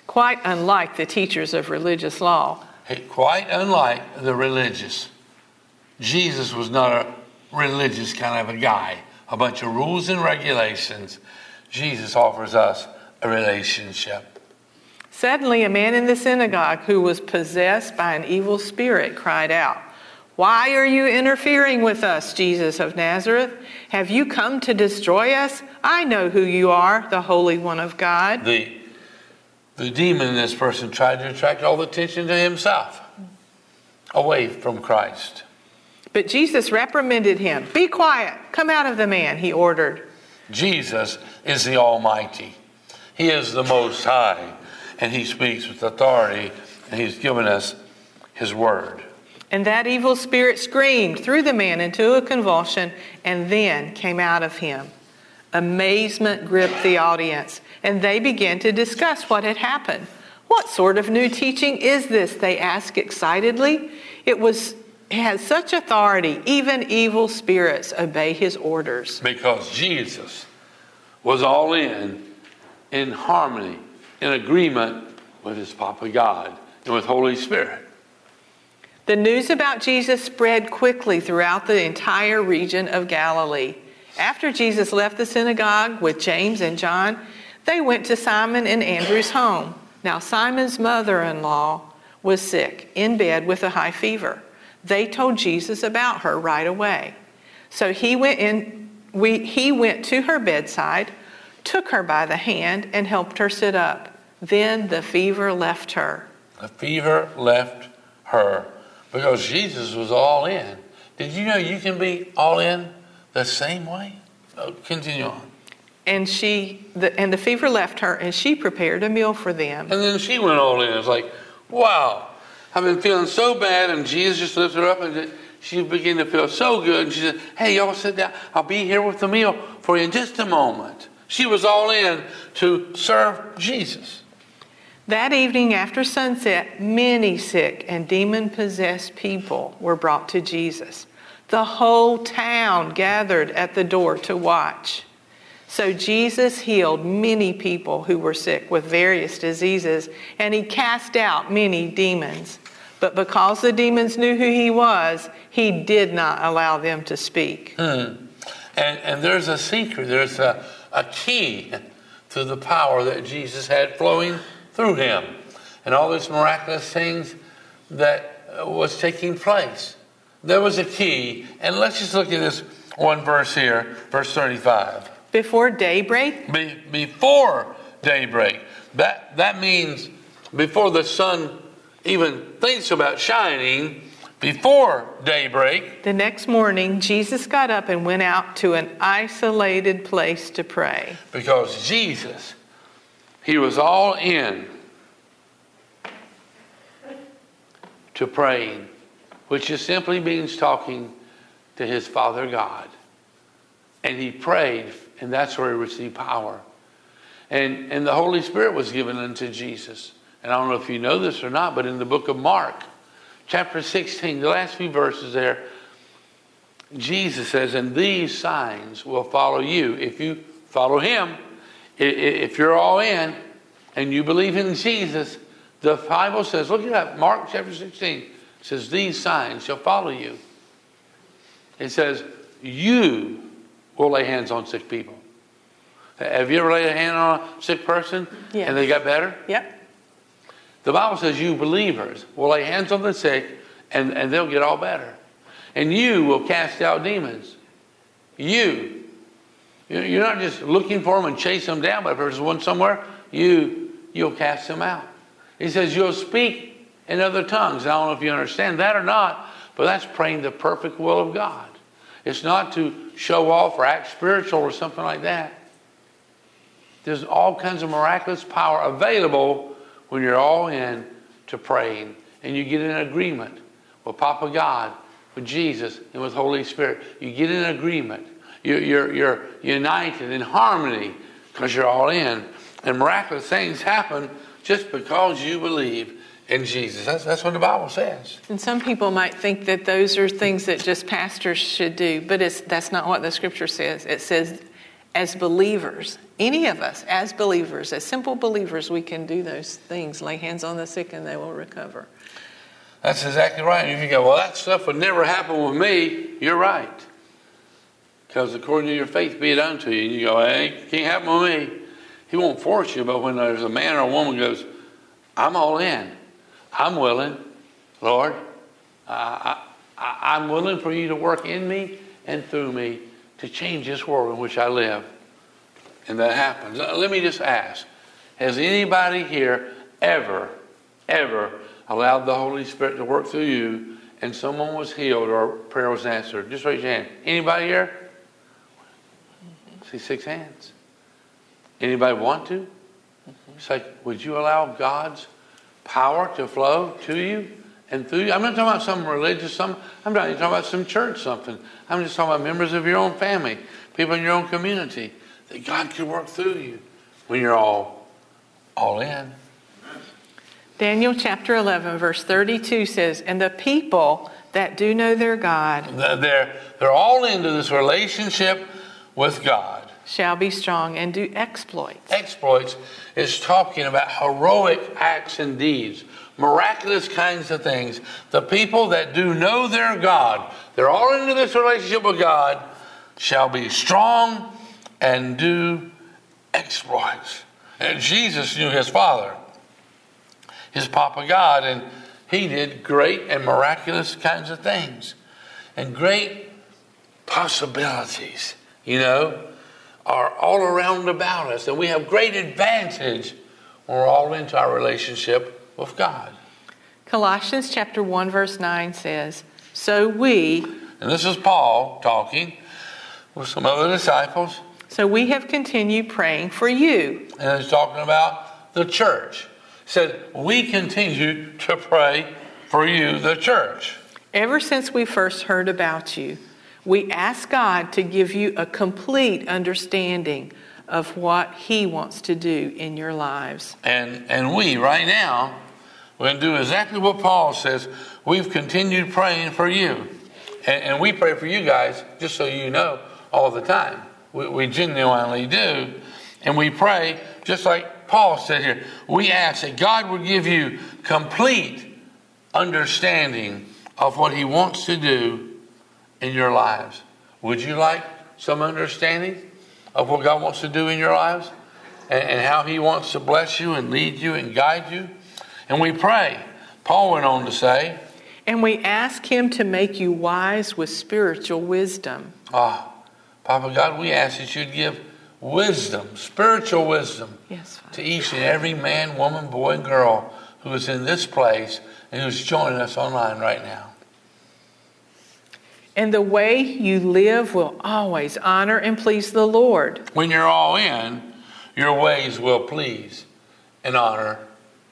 Speaker 3: Quite unlike the teachers of religious law.
Speaker 2: Quite unlike the religious. Jesus was not a religious kind of a guy, a bunch of rules and regulations. Jesus offers us a relationship.
Speaker 3: Suddenly, a man in the synagogue who was possessed by an evil spirit cried out, why are you interfering with us, Jesus of Nazareth? Have you come to destroy us? I know who you are, the Holy One of God.
Speaker 2: The, the demon in this person tried to attract all the attention to himself, away from Christ.
Speaker 3: But Jesus reprimanded him. Be quiet. Come out of the man, he ordered.
Speaker 2: Jesus is the Almighty. He is the Most High, and He speaks with authority, and He's given us His Word.
Speaker 3: And that evil spirit screamed, threw the man into a convulsion, and then came out of him. Amazement gripped the audience, and they began to discuss what had happened. What sort of new teaching is this? They asked excitedly. It was it has such authority, even evil spirits obey his orders.
Speaker 2: Because Jesus was all in, in harmony, in agreement with his Papa God and with Holy Spirit.
Speaker 3: The news about Jesus spread quickly throughout the entire region of Galilee. After Jesus left the synagogue with James and John, they went to Simon and Andrew's home. Now, Simon's mother in law was sick, in bed with a high fever. They told Jesus about her right away. So he went in, we, he went to her bedside, took her by the hand, and helped her sit up. Then the fever left her.
Speaker 2: the fever left her because Jesus was all in. Did you know you can be all in the same way? Oh, continue on.
Speaker 3: And she, the, and the fever left her, and she prepared a meal for them.
Speaker 2: And then she went all in. It's like, wow, I've been feeling so bad, and Jesus just lifted her up, and she began to feel so good. And she said, "Hey, y'all sit down. I'll be here with the meal for you in just a moment." She was all in to serve Jesus.
Speaker 3: That evening after sunset, many sick and demon possessed people were brought to Jesus. The whole town gathered at the door to watch. So Jesus healed many people who were sick with various diseases, and he cast out many demons. But because the demons knew who he was, he did not allow them to speak.
Speaker 2: Hmm. And, and there's a secret, there's a, a key to the power that Jesus had flowing through him and all these miraculous things that uh, was taking place. There was a key. And let's just look at this one verse here, verse 35.
Speaker 3: Before daybreak?
Speaker 2: Be, before daybreak. That, that means before the sun even thinks about shining, before daybreak.
Speaker 3: The next morning, Jesus got up and went out to an isolated place to pray.
Speaker 2: Because Jesus, he was all in to praying, which just simply means talking to his Father God. And he prayed, and that's where he received power. And, and the Holy Spirit was given unto Jesus. And I don't know if you know this or not, but in the book of Mark, chapter 16, the last few verses there, Jesus says, And these signs will follow you. If you follow him, if you're all in and you believe in Jesus, the Bible says, look at that, Mark chapter 16 says, These signs shall follow you. It says, You will lay hands on sick people. Have you ever laid a hand on a sick person
Speaker 3: yeah.
Speaker 2: and they got better?
Speaker 3: Yep.
Speaker 2: The Bible says you believers will lay hands on the sick and, and they'll get all better. And you will cast out demons. You. You're not just looking for them and chase them down, but if there's one somewhere, you, you'll cast them out. He says you'll speak in other tongues. I don't know if you understand that or not, but that's praying the perfect will of God. It's not to show off or act spiritual or something like that. There's all kinds of miraculous power available when you're all in to praying and you get in agreement with Papa God, with Jesus, and with Holy Spirit. You get in agreement. You're, you're, you're united in harmony because you're all in. And miraculous things happen just because you believe in Jesus. That's, that's what the Bible says.
Speaker 3: And some people might think that those are things that just pastors should do, but it's, that's not what the scripture says. It says, as believers, any of us, as believers, as simple believers, we can do those things lay hands on the sick and they will recover.
Speaker 2: That's exactly right. And if you go, well, that stuff would never happen with me, you're right. Because according to your faith, be it unto you. And you go, hey, can't happen with me. He won't force you, but when there's a man or a woman goes, I'm all in. I'm willing, Lord. I, I, I'm willing for you to work in me and through me to change this world in which I live. And that happens. Uh, let me just ask Has anybody here ever, ever allowed the Holy Spirit to work through you and someone was healed or prayer was answered? Just raise your hand. Anybody here? See six hands. Anybody want to? Mm-hmm. It's like, would you allow God's power to flow to you and through you? I'm not talking about some religious, some. I'm not even talking about some church something. I'm just talking about members of your own family, people in your own community, that God could work through you when you're all, all in.
Speaker 3: Daniel chapter 11, verse 32 says, And the people that do know their God,
Speaker 2: they're, they're all into this relationship with God
Speaker 3: shall be strong and do exploits.
Speaker 2: Exploits is talking about heroic acts and deeds, miraculous kinds of things. The people that do know their God, they're all into this relationship with God, shall be strong and do exploits. And Jesus knew his Father, his Papa God, and he did great and miraculous kinds of things and great possibilities, you know are all around about us, and we have great advantage when we're all into our relationship with God.
Speaker 3: Colossians chapter 1 verse 9 says, "So we,
Speaker 2: And this is Paul talking with some other disciples,
Speaker 3: so we have continued praying for you."
Speaker 2: and he's talking about the church. He said, We continue to pray for you, the church.
Speaker 3: Ever since we first heard about you, we ask God to give you a complete understanding of what he wants to do in your lives.
Speaker 2: And, and we, right now, we're going to do exactly what Paul says. We've continued praying for you. And, and we pray for you guys, just so you know, all the time. We, we genuinely do. And we pray, just like Paul said here, we ask that God would give you complete understanding of what he wants to do in your lives. Would you like some understanding of what God wants to do in your lives? And, and how he wants to bless you and lead you and guide you? And we pray. Paul went on to say,
Speaker 3: And we ask him to make you wise with spiritual wisdom.
Speaker 2: Ah, Papa God, we ask that you'd give wisdom, spiritual wisdom,
Speaker 3: Yes, Father.
Speaker 2: to each and every man, woman, boy, and girl who is in this place and who's joining us online right now.
Speaker 3: And the way you live will always honor and please the Lord.
Speaker 2: When you're all in, your ways will please and honor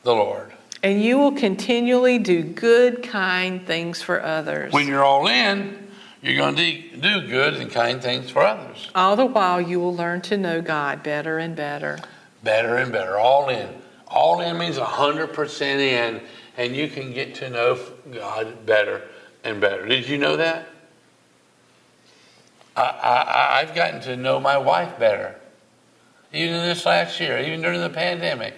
Speaker 2: the Lord.
Speaker 3: And you will continually do good, kind things for others.
Speaker 2: When you're all in, you're going to do good and kind things for others.
Speaker 3: All the while, you will learn to know God better and better.
Speaker 2: Better and better, all in. All in means 100% in, and you can get to know God better and better. Did you know that? I, I, I've gotten to know my wife better. Even this last year, even during the pandemic,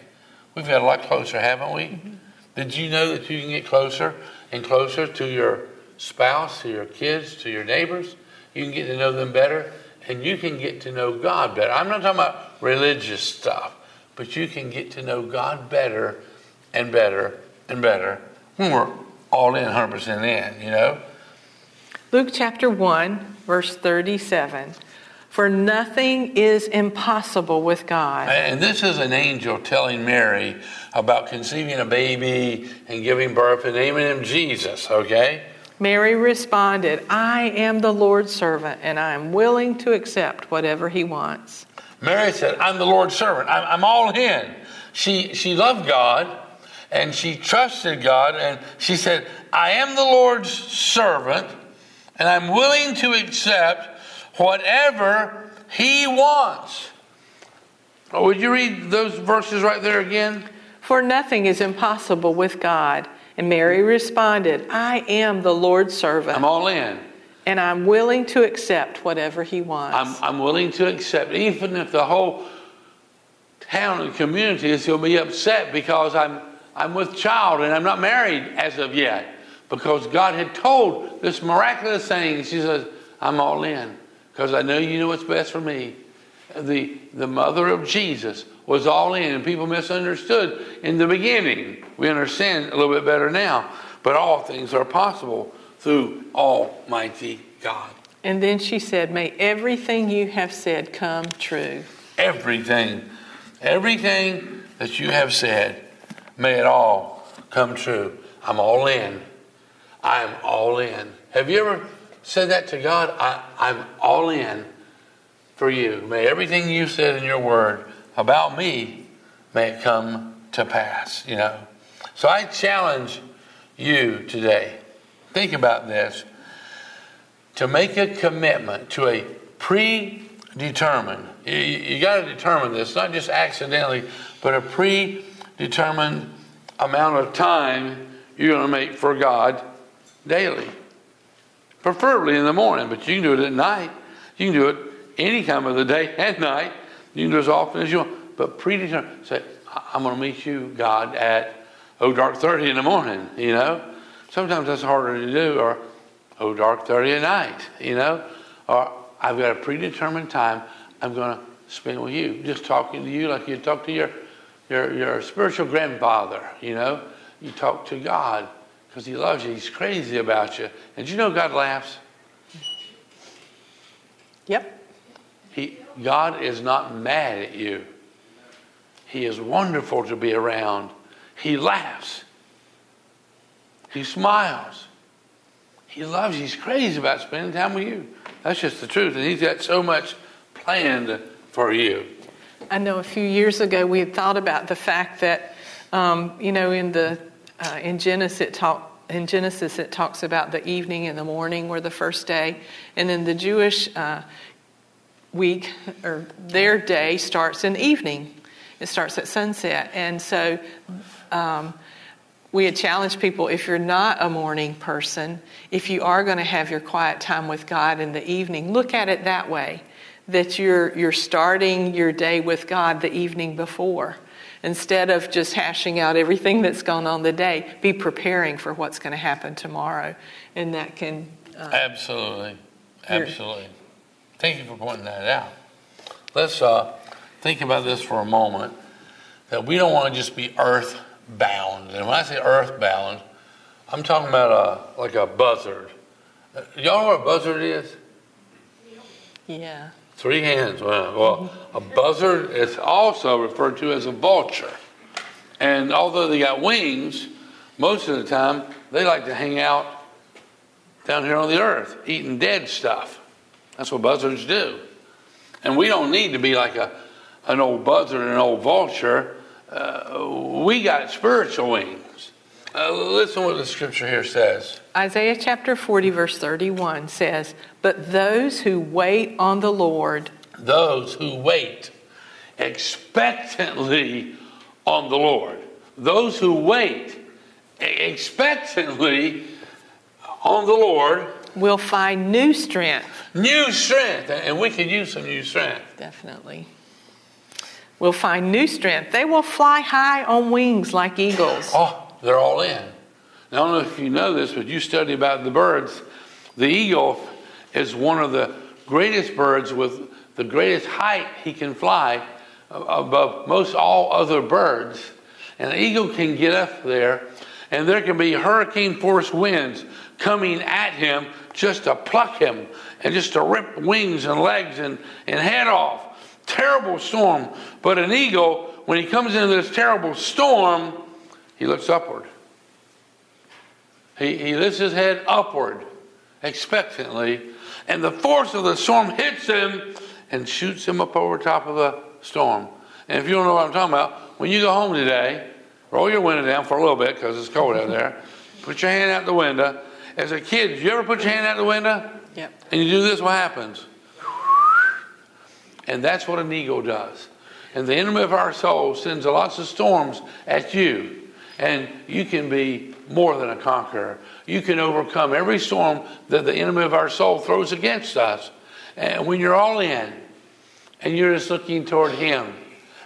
Speaker 2: we've got a lot closer, haven't we? Mm-hmm. Did you know that you can get closer and closer to your spouse, to your kids, to your neighbors? You can get to know them better, and you can get to know God better. I'm not talking about religious stuff, but you can get to know God better and better and better when we're all in, 100% in, you know?
Speaker 3: Luke chapter 1, verse 37. For nothing is impossible with God.
Speaker 2: And this is an angel telling Mary about conceiving a baby and giving birth and naming him Jesus, okay?
Speaker 3: Mary responded, I am the Lord's servant, and I am willing to accept whatever he wants.
Speaker 2: Mary said, I'm the Lord's servant. I'm, I'm all in. She, she loved God and she trusted God and she said, I am the Lord's servant and I'm willing to accept whatever he wants. Oh, would you read those verses right there again?
Speaker 3: For nothing is impossible with God. And Mary responded, I am the Lord's servant,
Speaker 2: I'm all in.
Speaker 3: and I'm willing to accept whatever he wants.
Speaker 2: I'm, I'm willing to accept, even if the whole town and community is going to be upset because I'm, I'm with child and I'm not married as of yet. Because God had told this miraculous thing. She says, I'm all in because I know you know what's best for me. The, the mother of Jesus was all in, and people misunderstood in the beginning. We understand a little bit better now. But all things are possible through Almighty God.
Speaker 3: and then she said, May everything you have said come true.
Speaker 2: everything, everything that you have said, may it all come true. I'm all in. I am all in. Have you ever said that to God? I, I'm all in for you. May everything you said in your word about me, may it come to pass, you know. So I challenge you today. Think about this. To make a commitment to a predetermined, you, you got to determine this, not just accidentally, but a predetermined amount of time you're going to make for God daily. Preferably in the morning, but you can do it at night. You can do it any time of the day and night. You can do it as often as you want. But predetermined, say, "I- I'm going to meet you, God, at oh dark 30 in the morning, you know? Sometimes that's harder to do, or oh dark 30 at night, you know? Or I've got a predetermined time I'm going to spend with you, just talking to you like you talk to your, your, your spiritual grandfather, you know? You talk to God because he loves you. He's crazy about you. And you know God laughs?
Speaker 3: Yep.
Speaker 2: He, God is not mad at you. He is wonderful to be around. He laughs. He smiles. He loves you. He's crazy about spending time with you. That's just the truth. And He's got so much planned for you.
Speaker 3: I know a few years ago we had thought about the fact that, um, you know, in the uh, in Genesis it talk, in Genesis it talks about the evening and the morning were the first day, and then the Jewish uh, week or their day starts in evening. It starts at sunset, and so. Um, we had challenged people if you're not a morning person, if you are going to have your quiet time with God in the evening, look at it that way that you're, you're starting your day with God the evening before. Instead of just hashing out everything that's gone on the day, be preparing for what's going to happen tomorrow. And that can.
Speaker 2: Uh, absolutely. Absolutely. Thank you for pointing that out. Let's uh, think about this for a moment that we don't want to just be earth bound. And when I say earth bound, I'm talking about a, like a buzzard. Uh, y'all know what a buzzard is?
Speaker 3: Yeah.
Speaker 2: Three hands. Well, a buzzard is also referred to as a vulture. And although they got wings, most of the time they like to hang out down here on the earth, eating dead stuff. That's what buzzards do. And we don't need to be like a, an old buzzard and an old vulture. Uh, we got spiritual wings. Uh, listen what the scripture here says.
Speaker 3: Isaiah chapter 40, verse 31 says, But those who wait on the Lord,
Speaker 2: those who wait expectantly on the Lord, those who wait expectantly on the Lord
Speaker 3: will find new strength.
Speaker 2: New strength. And we could use some new strength.
Speaker 3: Definitely. Will find new strength. They will fly high on wings like eagles.
Speaker 2: Oh, they're all in. Now, I don't know if you know this, but you study about the birds. The eagle is one of the greatest birds with the greatest height he can fly above most all other birds. And the eagle can get up there, and there can be hurricane force winds coming at him just to pluck him and just to rip wings and legs and, and head off. Terrible storm. But an eagle, when he comes into this terrible storm, he looks upward. He, he lifts his head upward expectantly, and the force of the storm hits him and shoots him up over top of the storm. And if you don't know what I'm talking about, when you go home today, roll your window down for a little bit because it's cold out there. Put your hand out the window. As a kid, did you ever put your hand out the window?
Speaker 3: Yep.
Speaker 2: And you do this, what happens? And that's what an eagle does. And the enemy of our soul sends lots of storms at you. And you can be more than a conqueror. You can overcome every storm that the enemy of our soul throws against us. And when you're all in and you're just looking toward Him,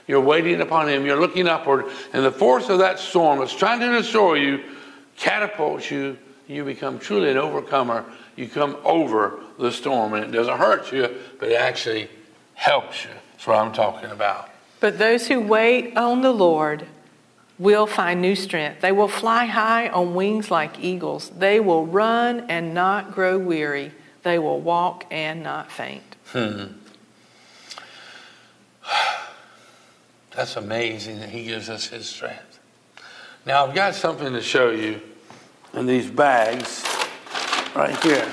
Speaker 2: you're waiting upon Him, you're looking upward, and the force of that storm that's trying to destroy you catapults you. You become truly an overcomer. You come over the storm, and it doesn't hurt you, but it actually helps you. That's what I'm talking about.
Speaker 3: But those who wait on the Lord will find new strength. They will fly high on wings like eagles. They will run and not grow weary. They will walk and not faint.
Speaker 2: Hmm. That's amazing that He gives us His strength. Now, I've got something to show you in these bags right here.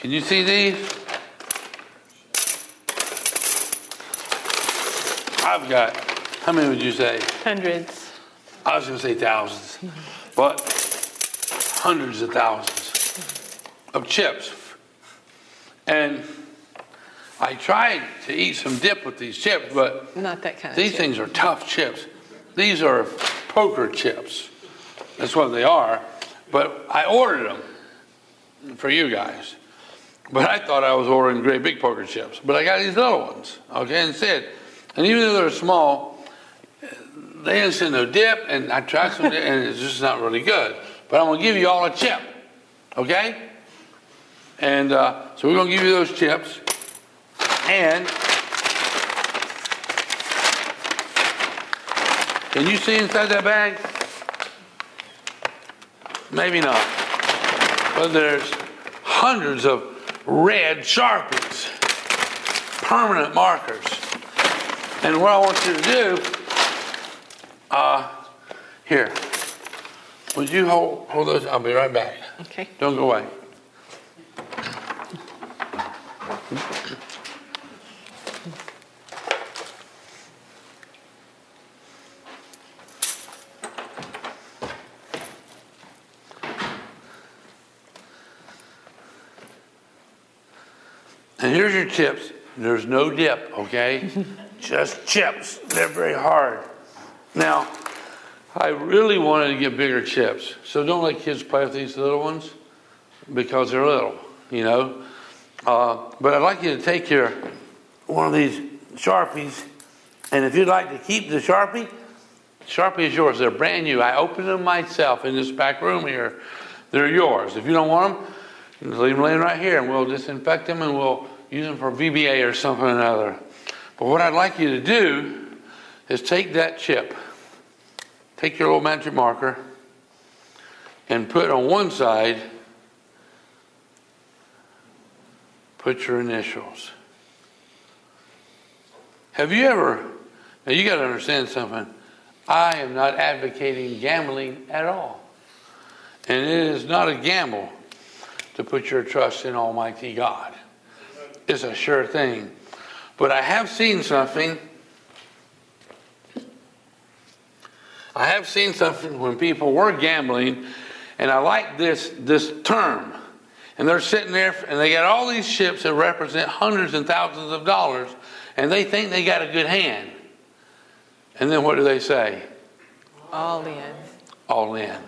Speaker 2: Can you see these? I've got, how many would you say?
Speaker 3: Hundreds.
Speaker 2: I was going to say thousands, but hundreds of thousands of chips. And I tried to eat some dip with these chips, but
Speaker 3: not that kind
Speaker 2: these things are tough chips. These are poker chips. That's what they are. But I ordered them for you guys. But I thought I was ordering great big poker chips. But I got these little ones, okay, instead. And even though they're small, they didn't send no dip, and I tried some dip, and it's just not really good. But I'm going to give you all a chip, okay? And uh, so we're going to give you those chips. And can you see inside that bag? Maybe not. But there's hundreds of red Sharpies, permanent markers And what I want you to do, uh, here, would you hold, hold those? I'll be right back.
Speaker 3: Okay.
Speaker 2: Don't go away. And here's your tips. There's no dip, okay? Just chips. They're very hard. Now, I really wanted to get bigger chips. So don't let kids play with these little ones because they're little, you know. Uh, but I'd like you to take your one of these Sharpies, and if you'd like to keep the Sharpie, Sharpie is yours. They're brand new. I opened them myself in this back room here. They're yours. If you don't want them, leave them laying right here, and we'll disinfect them and we'll use them for VBA or something or another. But what I'd like you to do is take that chip, take your little magic marker, and put on one side, put your initials. Have you ever, now you got to understand something. I am not advocating gambling at all. And it is not a gamble to put your trust in Almighty God. It's a sure thing. But I have seen something. I have seen something when people were gambling, and I like this, this term. And they're sitting there, and they got all these ships that represent hundreds and thousands of dollars, and they think they got a good hand. And then what do they say?
Speaker 3: All in.
Speaker 2: All in.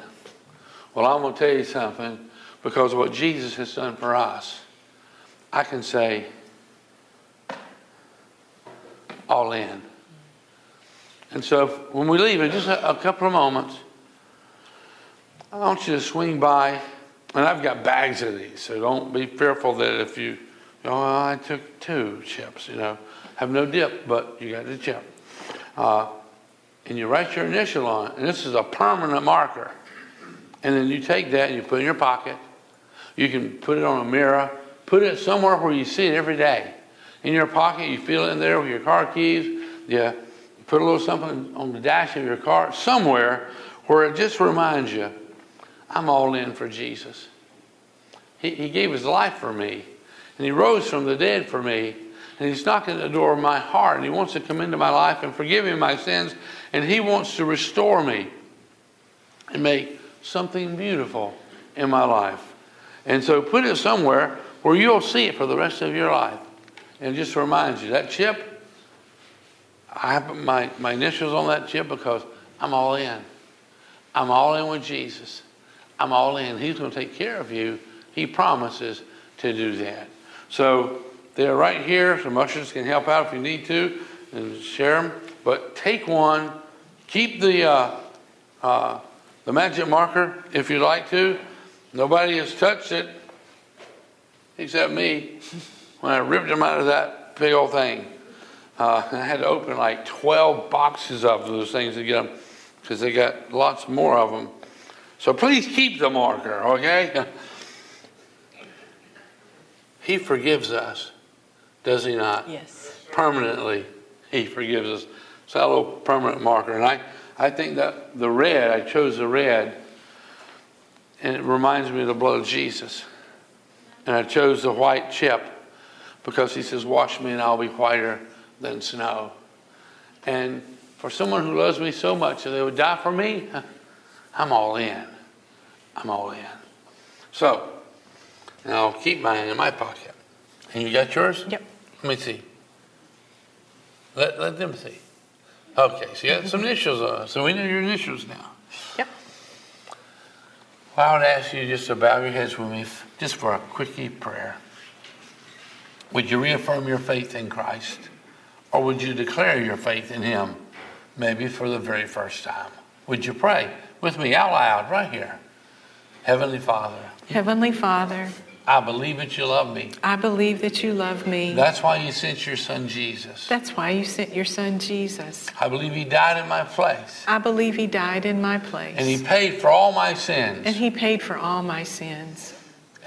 Speaker 2: Well, I'm going to tell you something because of what Jesus has done for us. I can say, all in. And so when we leave in just a, a couple of moments, I want you to swing by, and I've got bags of these, so don't be fearful that if you, oh, I took two chips, you know, have no dip, but you got the chip. Uh, and you write your initial on it, and this is a permanent marker. And then you take that and you put it in your pocket. You can put it on a mirror, put it somewhere where you see it every day. In your pocket, you feel it in there with your car keys. You put a little something on the dash of your car, somewhere where it just reminds you, I'm all in for Jesus. He, he gave his life for me, and he rose from the dead for me, and he's knocking at the door of my heart, and he wants to come into my life and forgive me my sins, and he wants to restore me and make something beautiful in my life. And so put it somewhere where you'll see it for the rest of your life. And it just reminds you that chip, I have my, my initials on that chip because I'm all in. I'm all in with Jesus. I'm all in. He's going to take care of you. He promises to do that. So they're right here. Some ushers can help out if you need to and share them. But take one. Keep the uh, uh, the magic marker if you'd like to. Nobody has touched it except me when I ripped them out of that big old thing. Uh, I had to open like 12 boxes of those things to get them because they got lots more of them. So please keep the marker, okay? He forgives us, does he not?
Speaker 3: Yes.
Speaker 2: Permanently, he forgives us. So that little permanent marker. And I, I think that the red, I chose the red, and it reminds me of the blood of Jesus. And I chose the white chip because he says, Wash me and I'll be whiter than snow. And for someone who loves me so much that they would die for me, I'm all in. I'm all in. So, now I'll keep mine in my pocket. And you got yours?
Speaker 3: Yep.
Speaker 2: Let me see. Let, let them see. Okay, so you got some initials on it. So we know your initials now.
Speaker 3: Yep.
Speaker 2: Well, I would ask you just to bow your heads with me just for a quickie prayer. Would you reaffirm your faith in Christ? Or would you declare your faith in Him, maybe for the very first time? Would you pray with me out loud right here? Heavenly Father,
Speaker 3: Heavenly Father,
Speaker 2: I believe that you love me.
Speaker 3: I believe that you love me.
Speaker 2: That's why you sent your son Jesus.
Speaker 3: That's why you sent your son Jesus.
Speaker 2: I believe he died in my place.
Speaker 3: I believe he died in my place.
Speaker 2: And he paid for all my sins.
Speaker 3: And he paid for all my sins.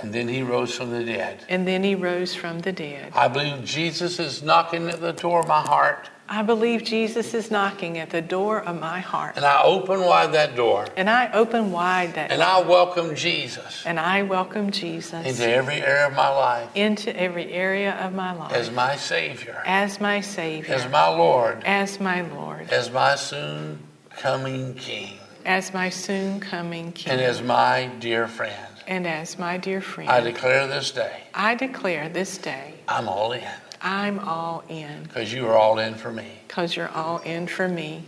Speaker 2: And then he rose from the dead.
Speaker 3: And then he rose from the dead.
Speaker 2: I believe Jesus is knocking at the door of my heart.
Speaker 3: I believe Jesus is knocking at the door of my heart.
Speaker 2: And I open wide that door.
Speaker 3: And I open wide that
Speaker 2: And I welcome Jesus
Speaker 3: and I welcome Jesus
Speaker 2: into every area of my life
Speaker 3: into every area of my life
Speaker 2: as my Savior,
Speaker 3: as my Savior,
Speaker 2: as my Lord,
Speaker 3: as my Lord,
Speaker 2: as my soon coming King,
Speaker 3: as my soon coming King,
Speaker 2: and as my dear friend.
Speaker 3: And as my dear friend.
Speaker 2: I declare this day,
Speaker 3: I declare this day
Speaker 2: I'm all in
Speaker 3: I'm all in
Speaker 2: because you are all in for me.
Speaker 3: because you're all in for me.